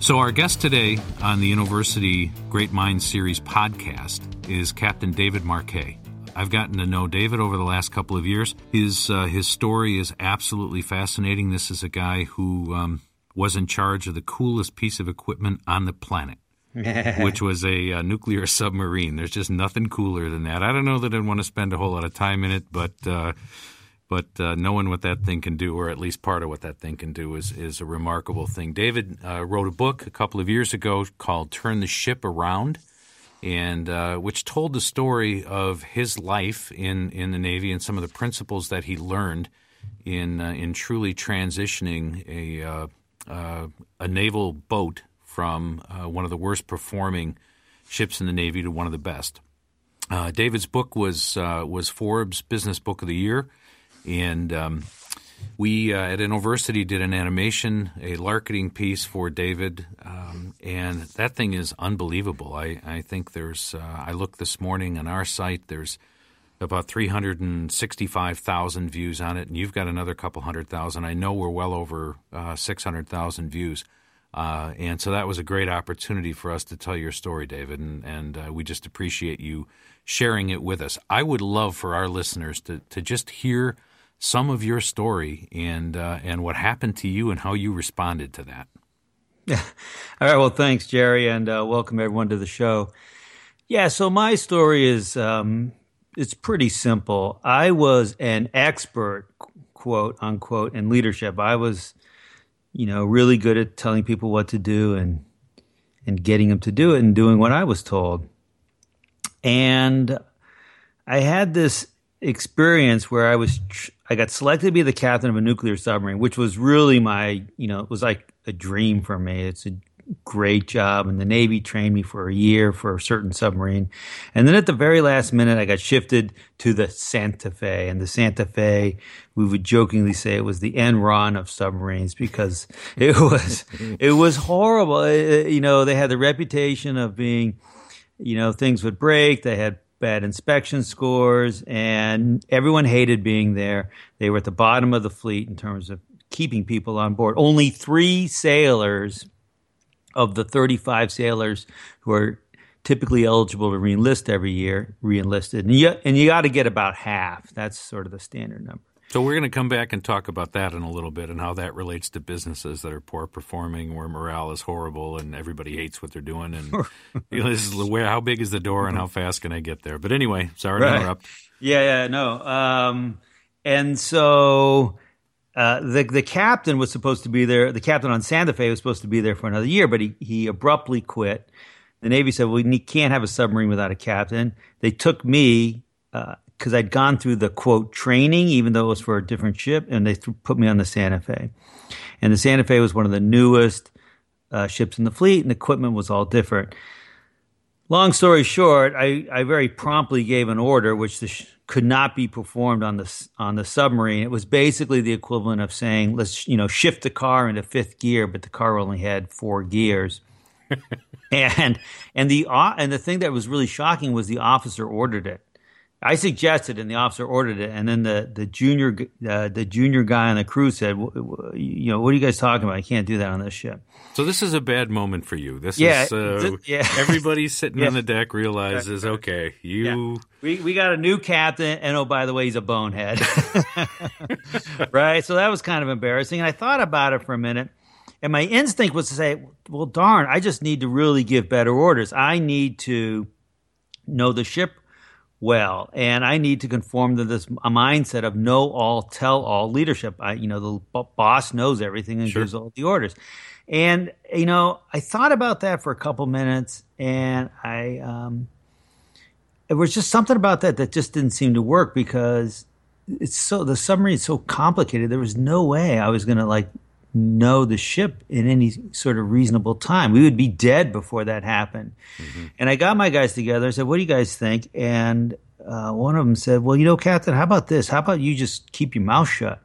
So, our guest today on the Innoversity Great Minds Series podcast is Captain David Marquet. I've gotten to know David over the last couple of years. His uh, his story is absolutely fascinating. This is a guy who um, was in charge of the coolest piece of equipment on the planet, which was a, uh, nuclear submarine. There's just nothing cooler than that. I don't know that I'd want to spend a whole lot of time in it, but uh, but uh, knowing what that thing can do, or at least part of what that thing can do, is is a remarkable thing. David uh, wrote a book a couple of years ago called "Turn the Ship Around," and uh, which told the story of his life in in the Navy and some of the principles that he learned in uh, in truly transitioning a uh, uh, a naval boat from one of the worst performing ships in the Navy to one of the best. David's book was was Forbes Business Book of the Year. And um, we uh, at Innoversity did an animation, a marketing piece for David, um, and that thing is unbelievable. I, I think there's, uh, I looked this morning on our site, there's about 365,000 views on it, and you've got another couple hundred thousand. I know we're well over uh, 600,000 views. Uh, and so that was a great opportunity for us to tell your story, David, and, and uh, we just appreciate you sharing it with us. I would love for our listeners to, to just hear – some of your story and uh, and what happened to you and how you responded to that. Yeah. All right. Well, thanks, Jerry, and uh, welcome everyone to the show. Yeah. So my story is um, it's pretty simple. I was an expert, quote unquote, in leadership. I was, you know, really good at telling people what to do and and getting them to do it and doing what I was told. And I had this experience where I was tr- I got selected to be the captain of a nuclear submarine, which was really my, you know, it was like a dream for me. It's a great job. And the Navy trained me for a year for a certain submarine. And then at the very last minute, I got shifted to the Santa Fe. And the Santa Fe, we would jokingly say it was the Enron of submarines because it was, it was horrible. It, you know, they had the reputation of being, you know, things would break. They had bad inspection scores, and everyone hated being there. They were at the bottom of the fleet in terms of keeping people on board. Only three sailors of the 35 sailors who are typically eligible to reenlist every year reenlisted, and you and you got to get about half. That's sort of the standard number. So we're going to come back and talk about that in a little bit and how that relates to businesses that are poor performing, where morale is horrible and everybody hates what they're doing. And you know, this is where how big is the door and how fast can I get there? But anyway, sorry right. to interrupt. Yeah, yeah, no. Um, and so uh, the the captain was supposed to be there. The captain on Santa Fe was supposed to be there for another year, but he he abruptly quit. The Navy said, "Well, we can't have a submarine without a captain." They took me. Uh, because I'd gone through the quote training, even though it was for a different ship, and they th- put me on the Santa Fe. And the Santa Fe was one of the newest uh, ships in the fleet, and the equipment was all different. Long story short, I, I very promptly gave an order which sh- could not be performed on the on the submarine. It was basically the equivalent of saying, "Let's you know shift the car into fifth gear," but the car only had four gears. and and the uh, and the thing that was really shocking was the officer ordered it. I suggested, and the officer ordered it. And then the the junior uh, the junior guy on the crew said, "You know, what are you guys talking about? I can't do that on this ship." So this is a bad moment for you. This yeah, is uh, th- yeah. everybody sitting yeah. on the deck realizes, okay, you yeah. we we got a new captain, and oh by the way, he's a bonehead, right? So that was kind of embarrassing. And I thought about it for a minute. And my instinct was to say, well, darn, I just need to really give better orders. I need to know the ship well. And I need to conform to this mindset of know all, tell all leadership. I, you know, the b- boss knows everything and sure. gives all the orders. And, you know, I thought about that for a couple minutes and I, um, it was just something about that that just didn't seem to work because it's so, the submarine is so complicated. There was no way I was going to like know the ship in any sort of reasonable time. We would be dead before that happened. Mm-hmm. And I got my guys together. I said, "What do you guys think?" And uh, one of them said, "Well, you know, Captain, how about this? How about you just keep your mouth shut?"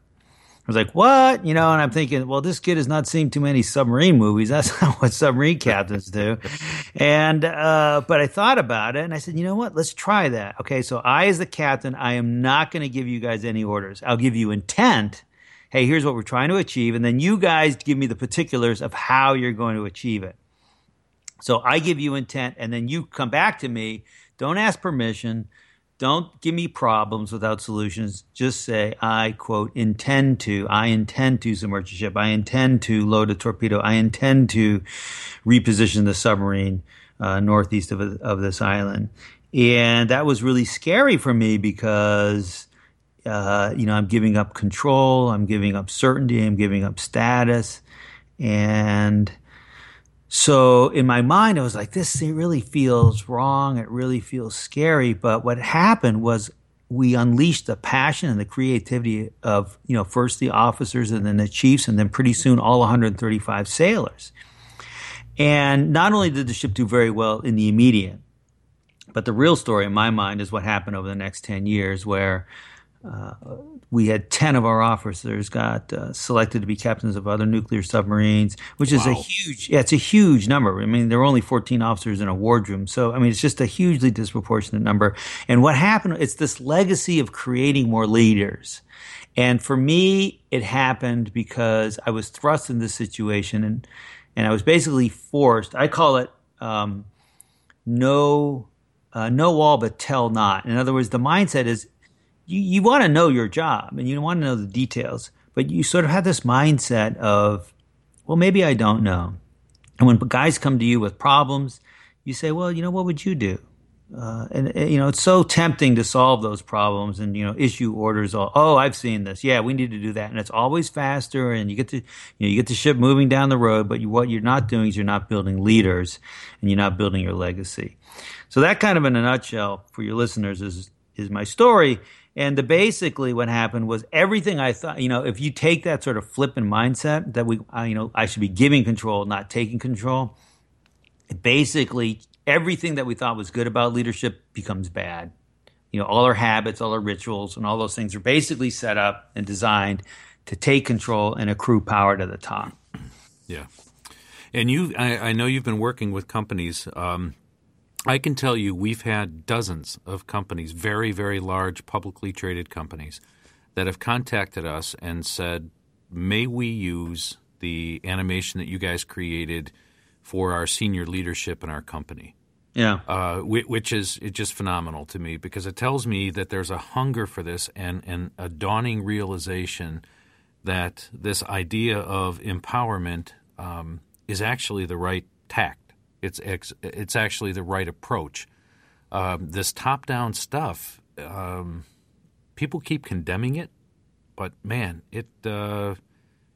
I was like, "What?" You know, and I'm thinking, "Well, this kid has not seen too many submarine movies. That's not what submarine captains do." and uh, but I thought about it, and I said, "You know what? Let's try that." Okay, so I, as the captain, I am not going to give you guys any orders. I'll give you intent hey, here's what we're trying to achieve. And then you guys give me the particulars of how you're going to achieve it. So I give you intent, and then you come back to me. Don't ask permission. Don't give me problems without solutions. Just say, I quote, intend to, I intend to submerge a ship. I intend to load a torpedo. I intend to reposition the submarine uh, northeast of, of this island. And that was really scary for me because, uh, you know, I'm giving up control, I'm giving up certainty, I'm giving up status. And so in my mind, I was like, this really feels wrong. It really feels scary. But what happened was we unleashed the passion and the creativity of, you know, first the officers and then the chiefs, and then pretty soon all 135 sailors. And not only did the ship do very well in the immediate, but the real story in my mind is what happened over the next 10 years, where we had 10 of our officers got uh, selected to be captains of other nuclear submarines, which is wow. a huge, yeah, it's a huge number. I mean, there were only 14 officers in a wardroom. So, I mean, it's just a hugely disproportionate number. And what happened, it's this legacy of creating more leaders. And for me, it happened because I was thrust in this situation and, and I was basically forced, I call it, um, no, uh, know all but tell not. In other words, the mindset is you, you want to know your job and you want to know the details, but you sort of have this mindset of, well, maybe I don't know. And when guys come to you with problems, you say, well, you know, what would you do? Uh, and, and, you know, it's so tempting to solve those problems and, you know, issue orders. All, oh, I've seen this. Yeah, we need to do that. And it's always faster and you get to, you know, you get the ship moving down the road, but you, what you're not doing is you're not building leaders and you're not building your legacy. So that kind of in a nutshell for your listeners is, is my story. And the, basically, what happened was everything I thought, you know, if you take that sort of flippant mindset that we, uh, you know, I should be giving control, not taking control, basically everything that we thought was good about leadership becomes bad. You know, all our habits, all our rituals, and all those things are basically set up and designed to take control and accrue power to the top. Yeah. And you, I, I know you've been working with companies. Um, I can tell you we've had dozens of companies, very, very large publicly traded companies, that have contacted us and said, may we use the animation that you guys created for our senior leadership in our company? Yeah. Uh, which is it's just phenomenal to me because it tells me that there's a hunger for this and, and a dawning realization that this idea of empowerment um, is actually the right tact it's it's actually the right approach. Um, this top down stuff, um, people keep condemning it, but man, it uh,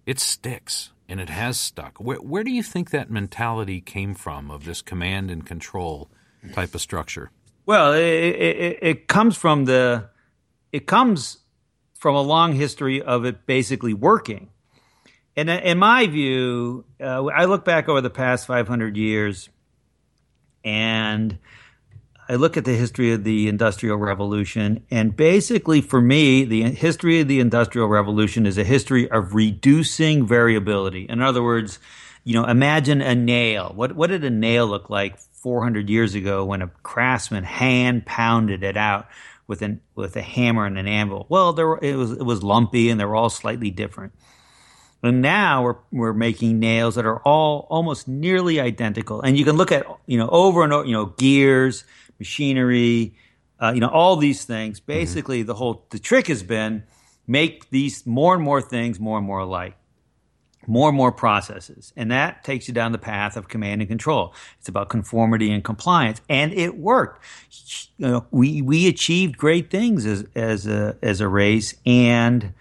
it sticks and it has stuck. Where where do you think that mentality came from of this command and control type of structure? Well, it, it, it comes from the it comes from a long history of it basically working. And in my view, uh, I look back over the past 500 years and I look at the history of the Industrial Revolution, and basically, for me, the history of the Industrial Revolution is a history of reducing variability. In other words, you know, imagine a nail. What what did a nail look like 400 years ago when a craftsman hand pounded it out with an with a hammer and an anvil? Well, there it was it was lumpy, and they were all slightly different. And now we're, we're making nails that are all almost nearly identical. And you can look at, you know, over and over, you know, gears, machinery, uh, you know, all these things. Mm-hmm. Basically, mm-hmm. the whole, the trick has been make these more and more things more and more alike, more and more processes. And that takes you down the path of command and control. It's about conformity and compliance. And it worked. You know, we, we achieved great things as, as a, as a race. And,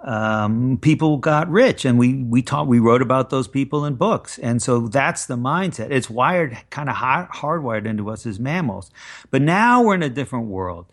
um, people got rich and we we taught we wrote about those people in books. And so that's the mindset. It's wired kind of hard, hardwired into us as mammals. But now we're in a different world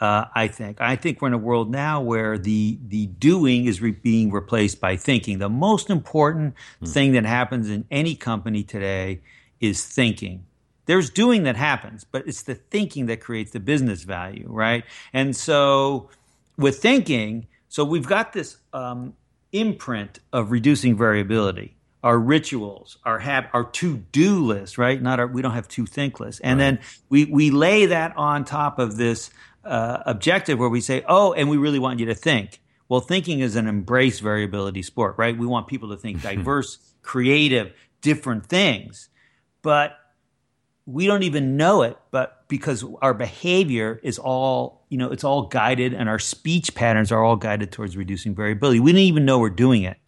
uh, I think. I think we're in a world now where the the doing is re- being replaced by thinking. The most important mm. thing that happens in any company today is thinking. There's doing that happens but it's the thinking that creates the business value right? And so with thinking so we've got this um, imprint of reducing variability. Our rituals, our hab- our to-do list, right? Not our, we don't have to think lists, and right. then we we lay that on top of this uh, objective where we say, oh, and we really want you to think. Well, thinking is an embrace variability sport, right? We want people to think diverse, creative, different things. But we don't even know it, but because our behavior is all, you know, it's all guided and our speech patterns are all guided towards reducing variability. We didn't even know we're doing it.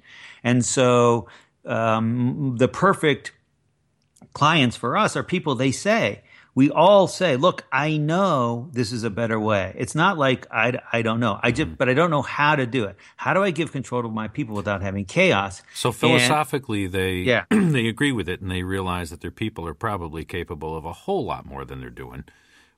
And so um, the perfect clients for us are people they say, we all say, look, I know this is a better way. It's not like I, I don't know. I just, mm-hmm. but I don't know how to do it. How do I give control to my people without having chaos? So philosophically, and, they, yeah. they agree with it and they realize that their people are probably capable of a whole lot more than they're doing.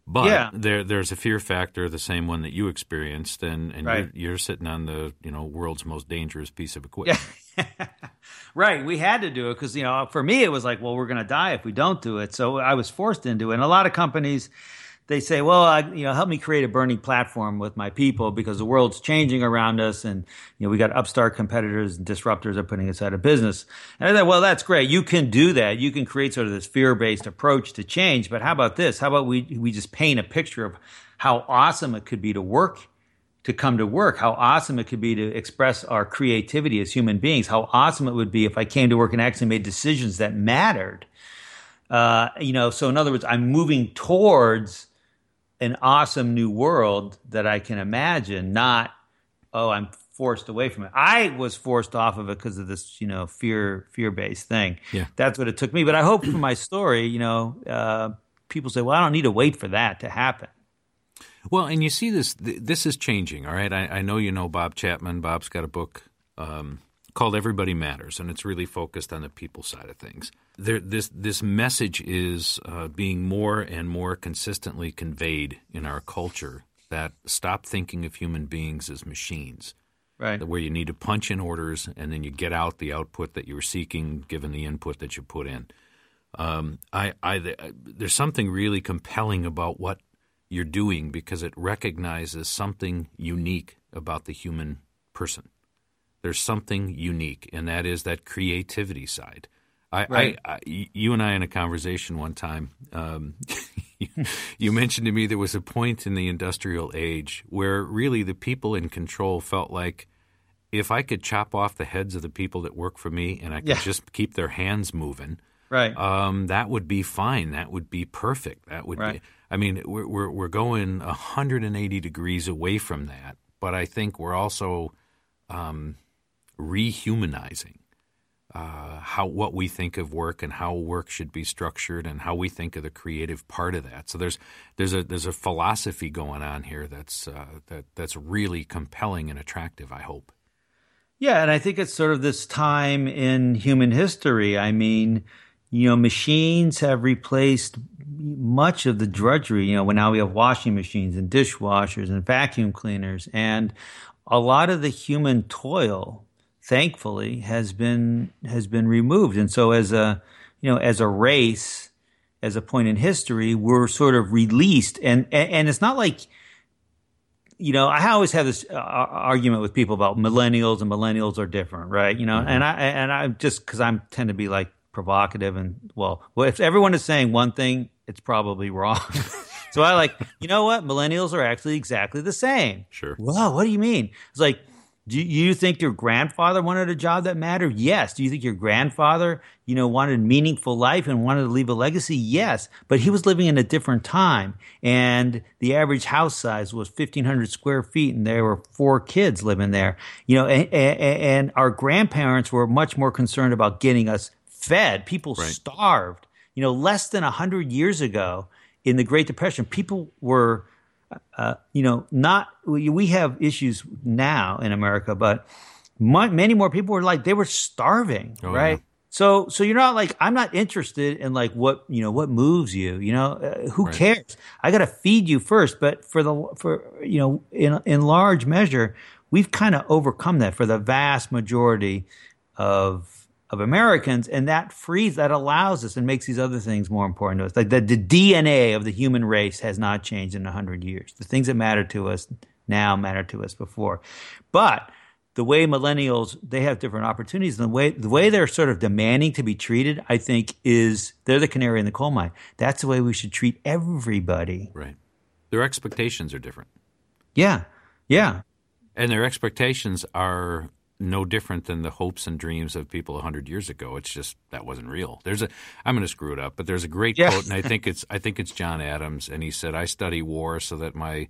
But yeah. there, there's a fear factor, the same one that you experienced, and, and right. you're, you're, sitting on the you know world's most dangerous piece of equipment. Yeah. right. We had to do it because you know for me it was like, well, we're going to die if we don't do it. So I was forced into it. And a lot of companies they say, well, I, you know, help me create a burning platform with my people because the world's changing around us, and you know, we got upstart competitors and disruptors are putting us out of business. And I thought, well, that's great. You can do that. You can create sort of this fear-based approach to change. But how about this? How about we we just paint a picture of how awesome it could be to work to come to work, how awesome it could be to express our creativity as human beings, how awesome it would be if I came to work and actually made decisions that mattered. Uh, you know, so in other words, I'm moving towards an awesome new world that I can imagine, not, oh, I'm forced away from it. I was forced off of it because of this, you know, fear fear based thing. Yeah, that's what it took me. But I hope for my story, you know, uh, people say, well, I don't need to wait for that to happen. Well, and you see this. This is changing. All right, I, I know you know Bob Chapman. Bob's got a book um, called Everybody Matters, and it's really focused on the people side of things. There, this this message is uh, being more and more consistently conveyed in our culture that stop thinking of human beings as machines. Right. Where you need to punch in orders and then you get out the output that you were seeking given the input that you put in. Um, I, I, there's something really compelling about what you're doing because it recognizes something unique about the human person there's something unique, and that is that creativity side. I, right. I, I, you and I in a conversation one time, um, you, you mentioned to me there was a point in the industrial age where really the people in control felt like if I could chop off the heads of the people that work for me and I could yeah. just keep their hands moving, right? Um, that would be fine. That would be perfect. That would right. be. I mean, we're we're, we're going 180 degrees away from that, but I think we're also um, rehumanizing uh, how what we think of work and how work should be structured and how we think of the creative part of that. So there's there's a there's a philosophy going on here that's uh, that that's really compelling and attractive. I hope. Yeah, and I think it's sort of this time in human history. I mean, you know, machines have replaced much of the drudgery. You know, when now we have washing machines and dishwashers and vacuum cleaners, and a lot of the human toil thankfully has been has been removed. And so as a you know as a race as a point in history we're sort of released. And and it's not like you know i always have this uh, argument with people about millennials and millennials are different right? You know mm-hmm. and i and i just because i'm tend to be like provocative and well well if everyone is saying one thing it's probably wrong. So i like you know what? Millennials are actually exactly the same. Sure. Well what do you mean? It's like do you think your grandfather wanted a job that mattered? Yes. Do you think your grandfather, you know, wanted meaningful life and wanted to leave a legacy? Yes. But he was living in a different time, and the average house size was fifteen hundred square feet, and there were four kids living there. You know, and, and our grandparents were much more concerned about getting us fed. People right. starved. You know, less than hundred years ago, in the Great Depression, people were uh, you know, not we have issues now in America, but many more people were like they were starving, oh, right? Yeah. So, so you're not like I'm not interested in like what you know what moves you. You know, uh, who right. cares? I got to feed you first. But for the for you know in in large measure, we've kind of overcome that for the vast majority of of Americans, and that frees, that allows us and makes these other things more important to us. Like the, the DNA of the human race has not changed in hundred years. The things that matter to us now matter to us before, but the way millennials they have different opportunities and the way the way they're sort of demanding to be treated i think is they're the canary in the coal mine. That's the way we should treat everybody. Right. Their expectations are different. Yeah. Yeah. And their expectations are no different than the hopes and dreams of people 100 years ago. It's just that wasn't real. There's a I'm going to screw it up, but there's a great Yeah. quote and I think it's I think it's John Adams and he said I study war so that my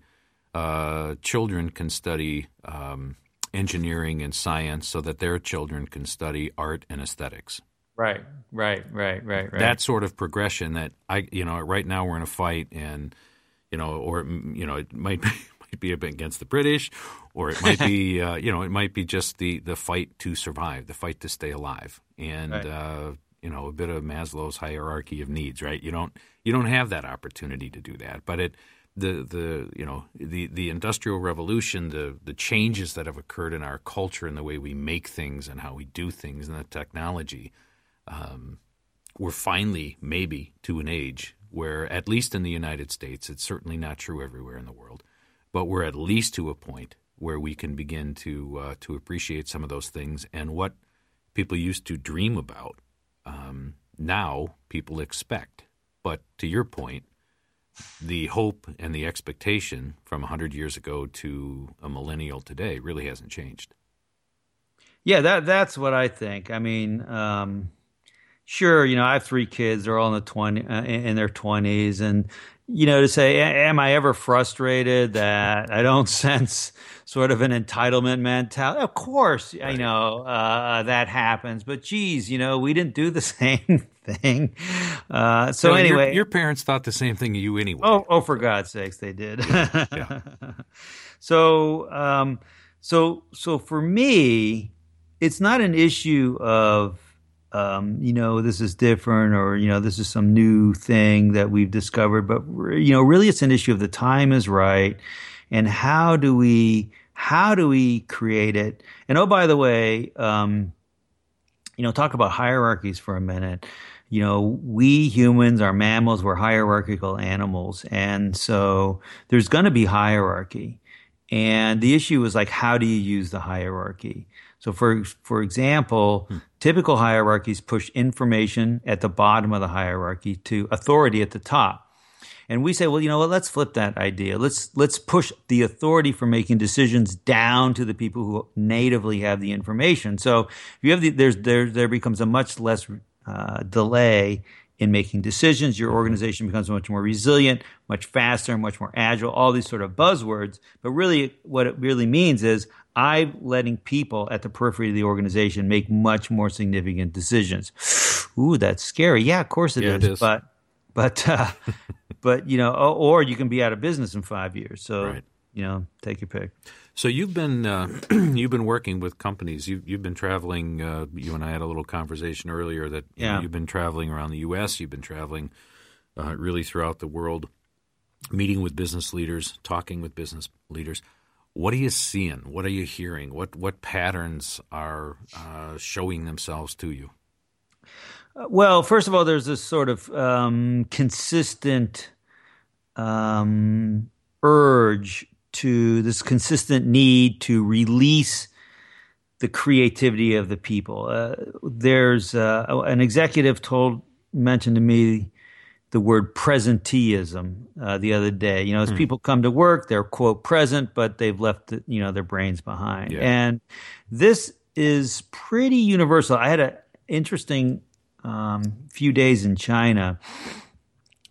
uh, children can study um, engineering and science so that their children can study art and aesthetics. Right, right, right, right, right. That sort of progression that I you know right now we're in a fight and you know or you know it might be might be against the British or it might be uh, you know it might be just the the fight to survive the fight to stay alive. And Right. uh, you know a bit of Maslow's hierarchy of needs right? You don't you don't have that opportunity to do that. But it the the you know the the industrial revolution the the changes that have occurred in our culture and the way we make things and how we do things and the technology um, we're finally maybe to an age where, at least in the United States, it's certainly not true everywhere in the world, but we're at least to a point where we can begin to uh, to appreciate some of those things and what people used to dream about. Um, now people expect, but to your point, the hope and the expectation from 100 years ago to a millennial today really hasn't changed. Yeah, that that's what I think. I mean, um, sure, you know, I have three kids; they're all in the twenty uh, in their twenties, and you know, to say, am I ever frustrated that I don't sense sort of an entitlement mentality? Of course, I know uh, that happens, but geez, you know, we didn't do the same thing. Uh, so anyway, your, parents thought the same thing of you anyway. Oh, oh, for God's sakes, they did. yeah. So, um, so, so for me, it's not an issue of, um, you know, this is different or, you know, this is some new thing that we've discovered, but, you know, really it's an issue of the time is right. And how do we, how do we create it? And oh, by the way, um, you know, talk about hierarchies for a minute. You know, we humans are mammals, we're hierarchical animals. And so there's going to be hierarchy. And the issue is like, how do you use the hierarchy? So, for for example, typical hierarchies push information at the bottom of the hierarchy to authority at the top. And we say, well, you know what? Let's flip that idea. Let's let's push the authority for making decisions down to the people who natively have the information. So, if you have the there's there there becomes a much less uh, delay in making decisions. Your organization becomes much more resilient, much faster, much more agile. All these sort of buzzwords, but really, what it really means is I'm letting people at the periphery of the organization make much more significant decisions. Ooh, that's scary. Yeah, of course it Yeah, is. it is. But but uh, but you know, or, you can be out of business in five years. So Right. you know, take your pick. So you've been uh, you've been working with companies. You, you've been traveling. Uh, you and I had a little conversation earlier that you know, Yeah. you've been traveling around the U.S. You've been traveling uh, really throughout the world, meeting with business leaders, talking with business leaders. What are you seeing? What are you hearing? What what patterns are uh, showing themselves to you? Well, first of all, there's this sort of um, consistent um, urge to this consistent need to release the creativity of the people. Uh, there's uh, an executive told mentioned to me the word presenteeism uh, the other day. You know, as people come to work, they're quote present, but they've left the, you know their brains behind. Yeah. And this is pretty universal. I had an interesting um, few days in China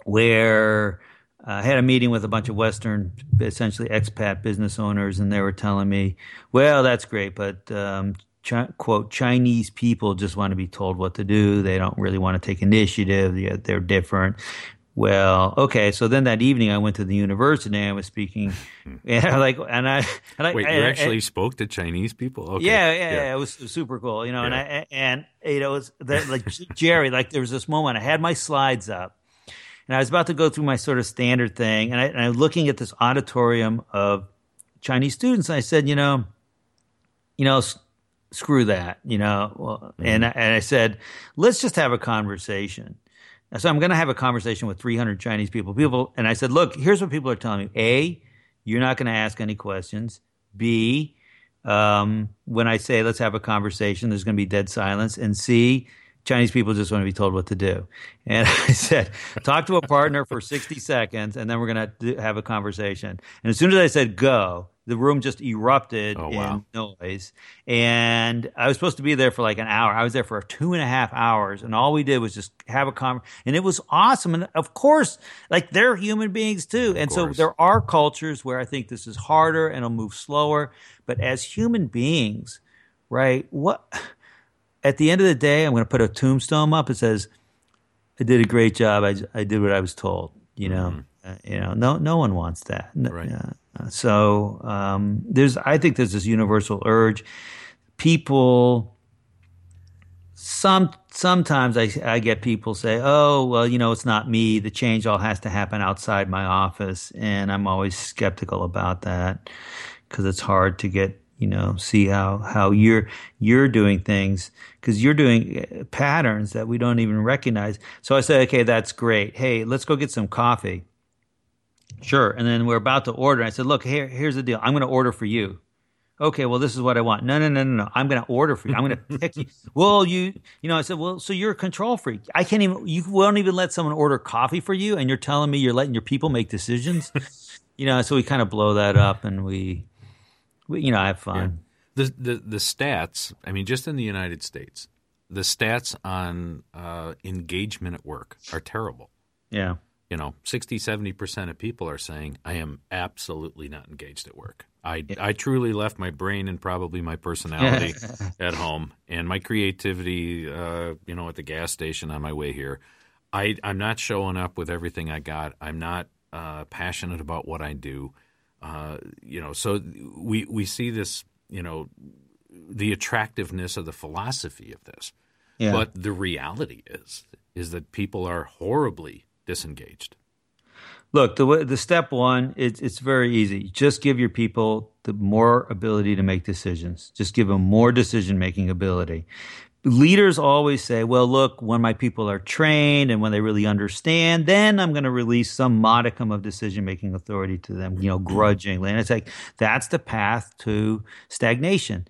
where I had a meeting with a bunch of Western, essentially expat business owners, and they were telling me, "Well, that's great, but um, quote Chinese people just want to be told what to do. They don't really want to take initiative. They're, different." Well, okay. So then that evening, I went to the university and I was speaking, hmm. and I like, and I, and I Wait, I- you I- actually spoke to Chinese people? Okay. yeah, yeah, yeah, It was super cool, you know. And I and you know, it was that, like Jerry. Like there was this moment. I had my slides up, and I was about to go through my sort of standard thing, and I, and I was looking at this auditorium of Chinese students. And I said, you know, you know, screw that, you know. Well, and I, and I said, let's just have a conversation. So I'm going to have a conversation with 300 Chinese people. People, and I said, look, here's what people are telling me: A, you're not going to ask any questions. B, um, when I say let's have a conversation, there's going to be dead silence. And C, Chinese people just want to be told what to do. And I said, talk to a partner for 60 seconds, and then we're going to have a conversation. And as soon as I said go, the room just erupted oh, wow. in noise. And I was supposed to be there for like an hour. I was there for two and a half hours, and all we did was just have a conversation. And it was awesome. And of course, like they're human beings too. and so there are cultures where I think this is harder and it'll move slower. But as human beings, right? What at the end of the day, I'm going to put a tombstone up. It says, "I did a great job. I, I did what I was told." You know, mm-hmm. Uh, you know, no, no one wants that. right. Uh, so um, there's, I think there's this universal urge. People, some sometimes I, I get people say, "Oh, well, you know, it's not me. The change all has to happen outside my office," and I'm always skeptical about that because it's hard to get you know see how how you're you're doing things because you're doing uh, patterns that we don't even recognize. So I say "Okay, that's great. Hey, let's go get some coffee." Sure. And then we're about to order. I said, look, here, here's the deal. I'm going to order for you. Okay, well, this is what I want. No, no, no, no, no. I'm going to order for you. I'm going to pick you. Well, you, you know, I said, well, so you're a control freak. I can't even, you won't even let someone order coffee for you. And you're telling me you're letting your people make decisions. you know, so we kind of blow that up and we, we you know, I have fun. Yeah. The, the, the stats, I mean, just in the United States, the stats on uh, engagement at work are terrible. Yeah you know 60 70% of people are saying i am absolutely not engaged at work. I, yeah. I truly left my brain and probably my personality at home and my creativity uh, you know at the gas station on my way here. I, i'm not showing up with everything i got. I'm not uh, passionate about what i do. Uh, you know so we we see this you know the attractiveness of the philosophy of this. Yeah. but the reality is is that people are horribly disengaged? Look, the the step one, it's it's very easy. Just give your people the more ability to make decisions. Just give them more decision making ability. Leaders always say, "Well, look, when my people are trained and when they really understand, then I'm going to release some modicum of decision making authority to them, you know, mm-hmm. grudgingly." And it's like that's the path to stagnation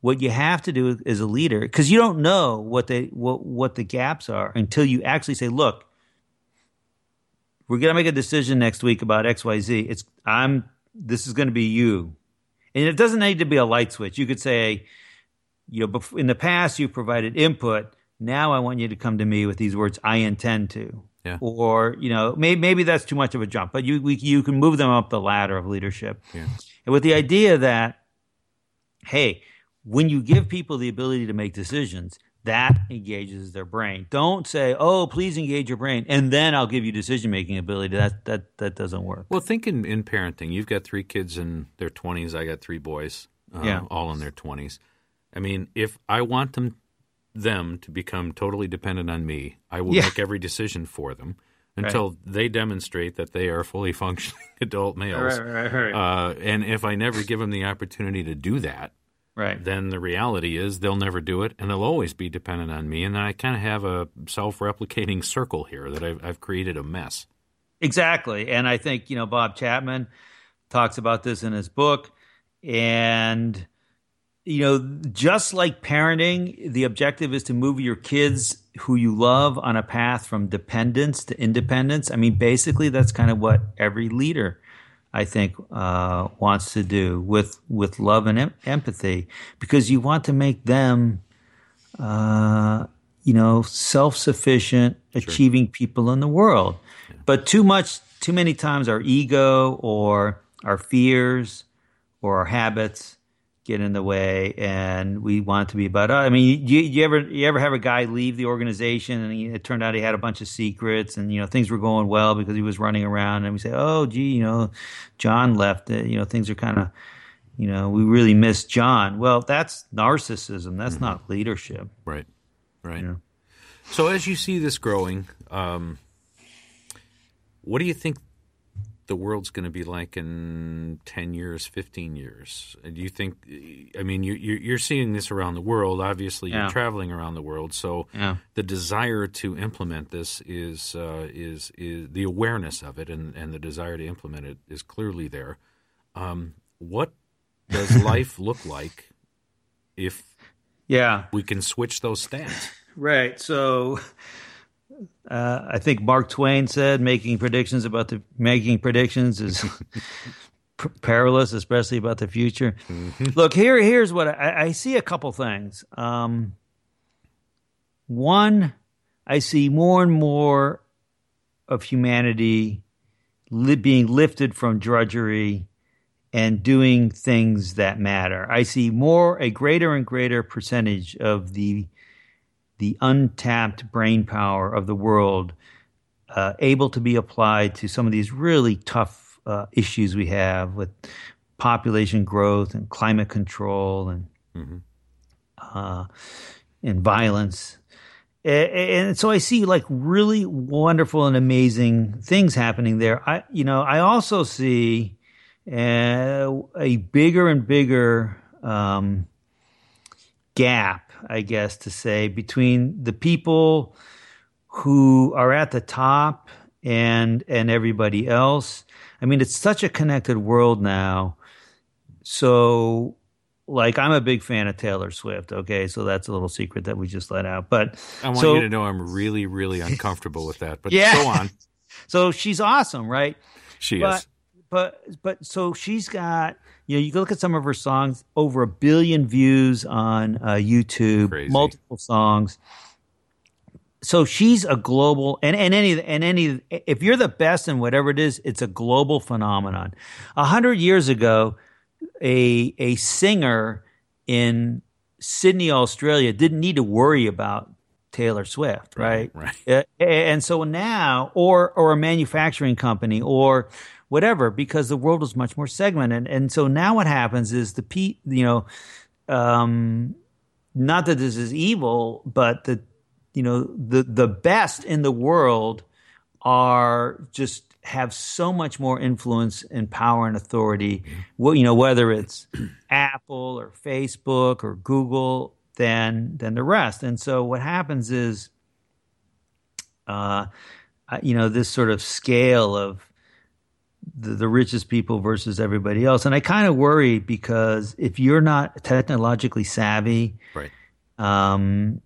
what you have to do as a leader because you don't know what they what what the gaps are until you actually say look we're going to make a decision next week about XYZ. It's I'm this is going to be you. And it doesn't need to be a light switch. You could say, you know, in the past you provided input. Now I want you to come to me with these words. I intend to. Yeah. Or you know, maybe maybe that's too much of a jump, but you we, you can move them up the ladder of leadership. Yeah. And with the idea that, hey, when you give people the ability to make decisions, that engages their brain. Don't say, "Oh, please engage your brain," and then I'll give you decision making ability. That that that doesn't work. Well, think in, in parenting. You've got three kids in their twenties. I got three boys, uh, yeah. all in their twenties. I mean, if I want them them to become totally dependent on me, I will yeah. make every decision for them until right. they demonstrate that they are fully functioning adult males. Right, right, uh, and if I never give them the opportunity to do that, right. then the reality is they'll never do it and they'll always be dependent on me. And then I kind of have a self replicating circle here that I've, I've created a mess. Exactly. And I think, you know, Bob Chapman talks about this in his book. And, you know, just like parenting, the objective is to move your kids who you love on a path from dependence to independence. I mean, basically, that's kind of what every leader I think uh, wants to do with with love and em- empathy, because you want to make them, uh, you know, self sufficient, sure. achieving people in the world. Yeah. But too much, too many times, our ego or our fears or our habits get in the way, and we want it to be about. I mean, you, you ever you ever have a guy leave the organization, and he, it turned out he had a bunch of secrets, and you know things were going well because he was running around, and we say, oh, gee, you know, John left. It. You know, things are kind of, you know, we really miss John. Well, that's narcissism. That's mm-hmm. not leadership. Right. Right. So as you see this growing, um, what do you think the world's going to be like in 10 years, 15 years? Do you think, I mean, you, you're seeing this around the world. Obviously, you're traveling around the world. So yeah. the desire to implement this is, uh, is, is the awareness of it and, and the desire to implement it is clearly there. Um, what does life look like if yeah. we can switch those stats? Right. So uh, I think Mark Twain said making predictions about the making predictions is p- perilous, especially about the future. Mm-hmm. Look, here, here's what I, I see a couple things. Um, one, I see more and more of humanity li- being lifted from drudgery and doing things that matter. I see more, a greater and greater percentage of the the untapped brain power of the world uh, able to be applied to some of these really tough uh, issues we have with population growth and climate control and mm-hmm. uh, and violence. And so I see like really wonderful and amazing things happening there. I, you know, I also see uh, a bigger and bigger um, gap, I guess, to say between the people who are at the top and and everybody else. I mean, it's such a connected world now. So, like, I'm a big fan of Taylor Swift. Okay, so that's a little secret that we just let out. But I want so, you to know I'm really, really uncomfortable with that. But yeah. go on. So she's awesome, right? She but, is. But but so she's got you know you can look at some of her songs over a billion views on uh, YouTube, Crazy. multiple songs so she's a global and, and any and any if you're the best in whatever it is, it's a global phenomenon. A hundred years ago, a a singer in Sydney, Australia, didn't need to worry about Taylor Swift, right? Right. right. And so now, or or a manufacturing company, or whatever, because the world is much more segmented. And so now, what happens is the pe you know, um, not that this is evil, but the you know the the best in the world are just have so much more influence and power and authority. Well, you know whether it's Apple or Facebook or Google than than the rest. And so what happens is, uh, you know, this sort of scale of the, the, richest people versus everybody else. And I kind of worry because if you're not technologically savvy, right. um,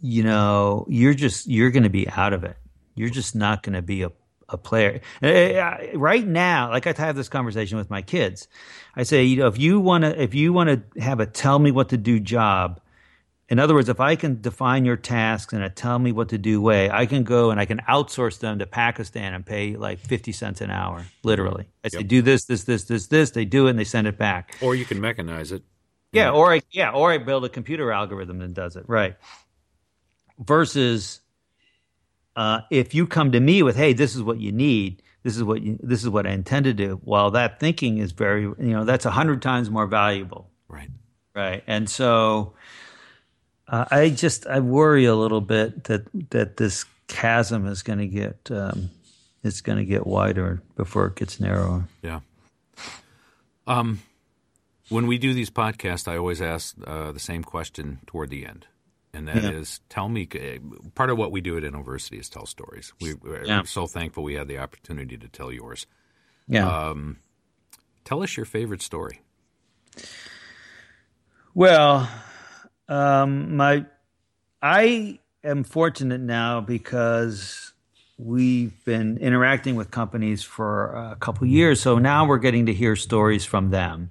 you know, you're just you're going to be out of it. You're just not going to be a a player eh, eh, right now. Like I have this conversation with my kids. I say, you know, if you want to, if you want to have a tell me what to do job. In other words, if I can define your tasks in a tell me what to do way, I can go and I can outsource them to Pakistan and pay like 50 cents an hour, literally. I say, yep. do this, this, this, this, this. They do it and they send it back. Or you can mechanize it. Yeah, or I, yeah, or I build a computer algorithm that does it. Right versus uh, if you come to me with, "Hey, this is what you need. This is what you, this is what I intend to do." Well, that thinking is very, you know, that's a hundred times more valuable. Right. Right. And so, uh, I just I worry a little bit that that this chasm is going to get um, it's going to get wider before it gets narrower. Yeah. Um, when we do these podcasts, I always ask uh, the same question toward the end and that yeah. is tell me. Eh, part of what we do at Innoversity is tell stories. We, are yeah. so thankful we had the opportunity to tell yours. Yeah. Um, tell us your favorite story. Well, um, my I am fortunate now because we've been interacting with companies for a couple years, so now we're getting to hear stories from them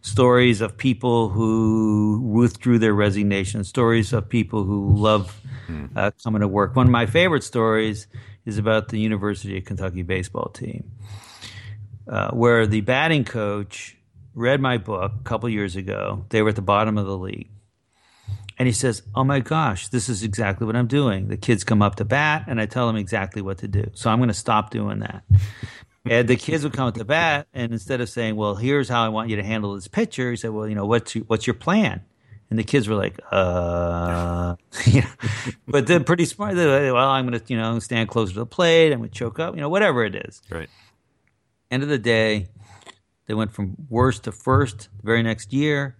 stories of people who withdrew their resignation, stories of people who love mm. uh, coming to work. One of my favorite stories is about the University of Kentucky baseball team, uh, where the batting coach read my book a couple years ago. They were at the bottom of the league. And he says, Oh my gosh, this is exactly what I'm doing. The kids come up to bat, and I tell them exactly what to do. So I'm going to stop doing that and the kids would come up to bat, and instead of saying, "Well, here's how I want you to handle this pitcher," he said, "Well, you know, what's your, what's your plan?" And the kids were like, "Uh," but they're pretty smart. They're like, well, I'm going to, you know, stand closer to the plate. I'm going to choke up, you know, whatever it is. Right. End of the day, they went from worst to first. The very next year,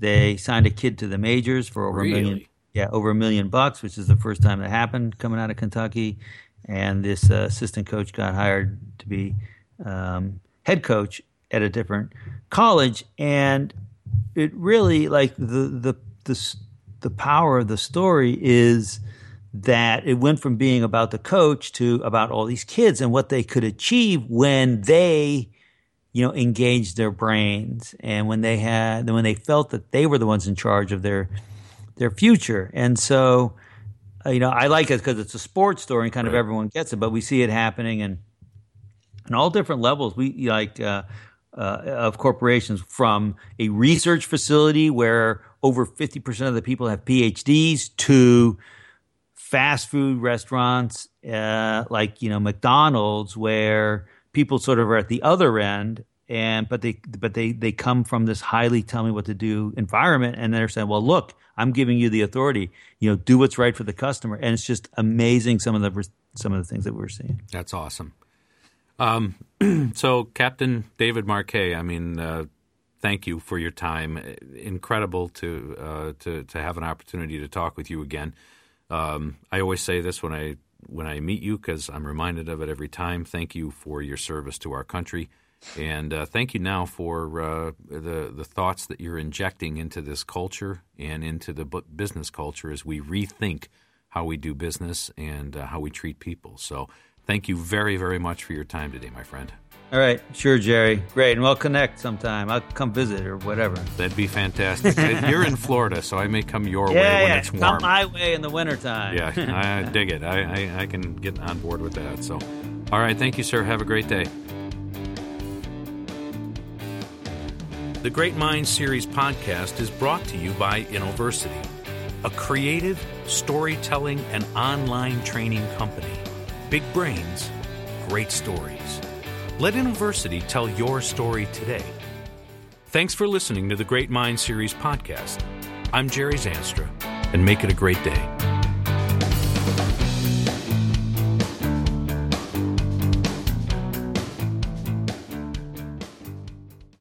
they signed a kid to the majors for over really? a million. Yeah, over a million bucks, which is the first time that happened coming out of Kentucky and this uh, assistant coach got hired to be um, head coach at a different college, and it really like the the the the power of the story is that it went from being about the coach to about all these kids and what they could achieve when they you know, engaged their brains and when they had, when they felt that they were the ones in charge of their, their future. And so, uh, you know, I like it because it's a sports story and kind right. of everyone gets it, but we see it happening and in all different levels. We like, uh, uh, of corporations from a research facility where over 50% of the people have PhDs to fast food restaurants uh, like you know McDonald's where people sort of are at the other end and but they but they they come from this highly tell me what to do environment and they're saying well look i'm giving you the authority you know do what's right for the customer. And it's just amazing some of the some of the things that we're seeing. That's awesome. Um, so captain david marquet i mean uh, thank you for your time. Incredible to uh, to to have an opportunity to talk with you again. Um, i always say this when i when i meet you because i'm reminded of it every time thank you for your service to our country and uh, thank you now for uh, the the thoughts that you're injecting into this culture and into the business culture as we rethink how we do business and uh, how we treat people. So, thank you very very much for your time today, my friend. All right, sure, Jerry. Great, and we'll connect sometime. I'll come visit or whatever. That'd be fantastic. You're in Florida, so I may come your yeah, way when yeah. it's warm. Come my way in the wintertime. yeah, I dig it. I, I, I can get on board with that. So, all right, thank you, sir. Have a great day. The Great Minds Series podcast is brought to you by Innoversity, a creative, storytelling, and online training company. Big brains, great stories. Let Innoversity tell your story today. Thanks for listening to the Great Minds Series podcast. I'm Jerry Zandstra, and make it a great day.